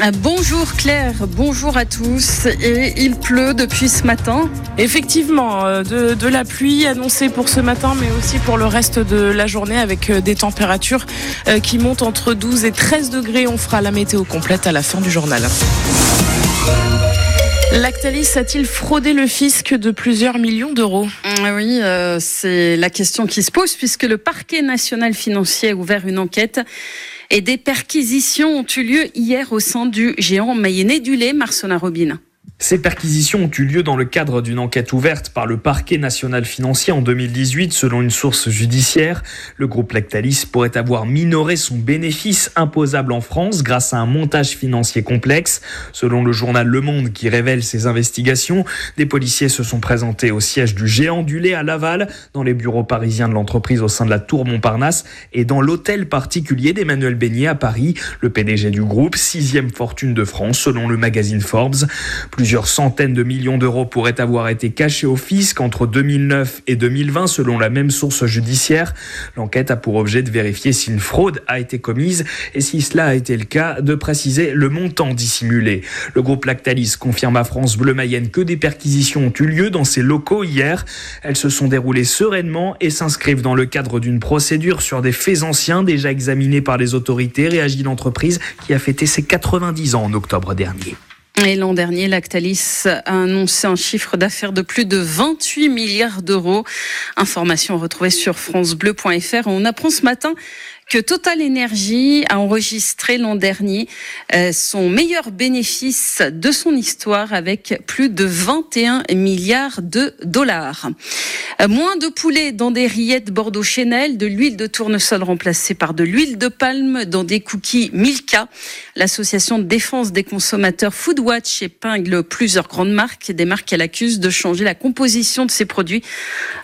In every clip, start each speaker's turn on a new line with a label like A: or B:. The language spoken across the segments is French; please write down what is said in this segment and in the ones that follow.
A: Ah, bonjour Claire, bonjour à tous. Et il pleut depuis ce matin.
B: Effectivement, euh, de, la pluie annoncée pour ce matin, mais aussi pour le reste de la journée avec euh, des températures euh, qui montent entre 12 et 13 degrés. On fera la météo complète à la fin du journal. Lactalis a-t-il fraudé le fisc de plusieurs millions d'euros?
A: Ah Oui, c'est la question qui se pose puisque le parquet national financier a ouvert une enquête et des perquisitions ont eu lieu hier au sein du géant mayennais du lait, Marcelin Robin.
C: Ces perquisitions ont eu lieu dans le cadre d'une enquête ouverte par le parquet national financier en 2018. Selon une source judiciaire, le groupe Lactalis pourrait avoir minoré son bénéfice imposable en France grâce à un montage financier complexe. Selon le journal Le Monde qui révèle ces investigations, des policiers se sont présentés au siège du géant du lait à Laval, dans les bureaux parisiens de l'entreprise au sein de la Tour Montparnasse et dans l'hôtel particulier d'Emmanuel Beignet à Paris, le PDG du groupe, sixième fortune de France selon le magazine Forbes. Plusieurs centaines de millions d'euros pourraient avoir été cachés au fisc entre 2009 et 2020 selon la même source judiciaire. L'enquête a pour objet de vérifier si une fraude a été commise et si cela a été le cas, de préciser le montant dissimulé. Le groupe Lactalis confirme à France Bleu Mayenne que des perquisitions ont eu lieu dans ses locaux hier. Elles se sont déroulées sereinement et s'inscrivent dans le cadre d'une procédure sur des faits anciens déjà examinés par les autorités, réagit l'entreprise qui a fêté ses 90 ans en octobre dernier.
A: Et l'an dernier, Lactalis a annoncé un chiffre d'affaires de plus de 28 milliards d'euros. Information retrouvée sur francebleu.fr. On apprend ce matin que Total Energy a enregistré l'an dernier euh, son meilleur bénéfice de son histoire avec plus de 21 milliards de dollars. Euh, moins de poulet dans des rillettes Bordeaux Chanel, de l'huile de tournesol remplacée par de l'huile de palme dans des cookies Milka. L'association de défense des consommateurs Foodwatch épingle plusieurs grandes marques, des marques qu'elle accuse de changer la composition de ses produits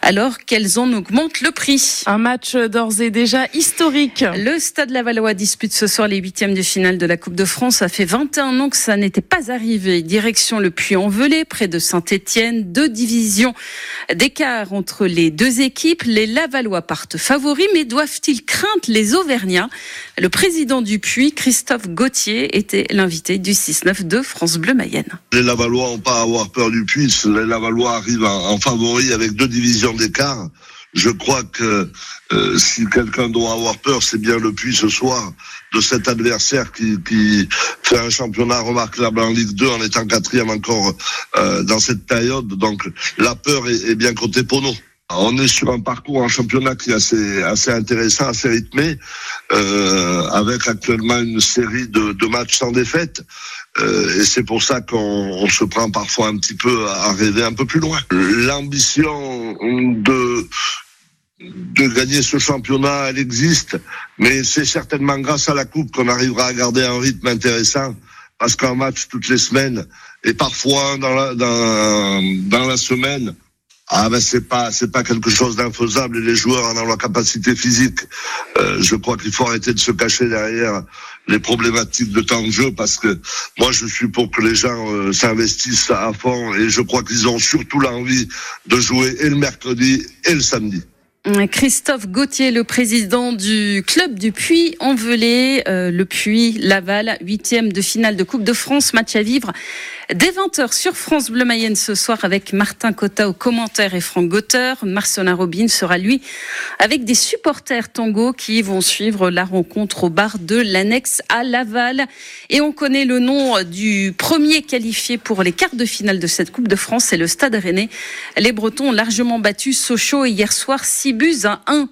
A: alors qu'elles en augmentent le prix.
B: Un match d'ores et déjà historique
A: le Stade Lavallois dispute ce soir les huitièmes de finale de la Coupe de France. Ça fait 21 ans que ça n'était pas arrivé. Direction le Puy-en-Velay, près de Saint-Étienne. Deux divisions d'écart entre les deux équipes. Les Lavallois partent favoris, mais doivent-ils craindre les Auvergnats? Le président du Puy, Christophe Gauthier, était l'invité du 6-9 de France Bleu Mayenne.
D: Les Lavallois n'ont pas à avoir peur du Puy. Les Lavallois arrivent en, favori avec deux divisions d'écart je crois que euh, si quelqu'un doit avoir peur, c'est bien le Puy ce soir de cet adversaire qui, qui, fait un championnat remarquable en Ligue 2 en étant quatrième encore euh, dans cette période. Donc la peur est, est, bien côté pour nous. On est sur un parcours en championnat qui est assez, assez intéressant, assez rythmé, euh, avec actuellement une série de, de matchs sans défaite. Euh, et c'est pour ça qu'on se prend parfois un petit peu à rêver un peu plus loin. L'ambition de de gagner ce championnat, elle existe, mais c'est certainement grâce à la Coupe qu'on arrivera à garder un rythme intéressant, parce qu'un match toutes les semaines, et parfois dans la, semaine, ah ben c'est pas c'est pas quelque chose d'infaisable et les joueurs en ont la capacité physique. Euh, je crois qu'il faut arrêter de se cacher derrière les problématiques de temps de jeu parce que moi je suis pour que les gens euh, s'investissent à fond et je crois qu'ils ont surtout l'envie de jouer et le mercredi et le samedi.
A: Christophe Gauthier, le président du club du Puy-en-Velay, euh, le Puy-Laval, huitième de finale de Coupe de France, match à vivre dès 20h sur France Bleu Mayenne ce soir avec Martin Cotta au commentaire et Franck Gauter. Marcelin Robin sera lui avec des supporters tango qui vont suivre la rencontre au bar de l'annexe à Laval. Et on connaît le nom du premier qualifié pour les quarts de finale de cette Coupe de France, c'est le Stade Rennais. Les Bretons ont largement battu Sochaux hier soir 6 buts à 1.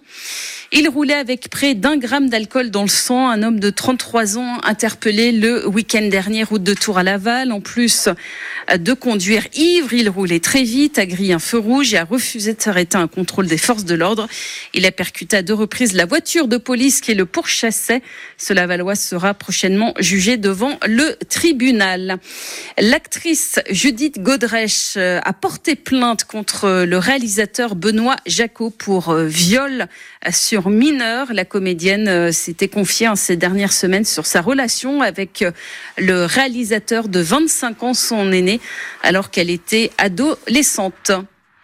A: Il roulait avec près d'un gramme d'alcool dans le sang. Un homme de 33 ans interpellé le week-end dernier, route de Tour à Laval. En plus de conduire ivre, il roulait très vite, a grillé un feu rouge et a refusé de s'arrêter un contrôle des forces de l'ordre. Il a percuté à deux reprises la voiture de police qui le pourchassait. Ce Lavallois sera prochainement jugé devant le tribunal. L'actrice Judith Godrèche a porté plainte contre le réalisateur Benoît Jacot pour viol sur mineur. La comédienne euh, s'était confiée ces dernières semaines sur sa relation avec euh, le réalisateur de 25 ans, son aîné, alors qu'elle était adolescente.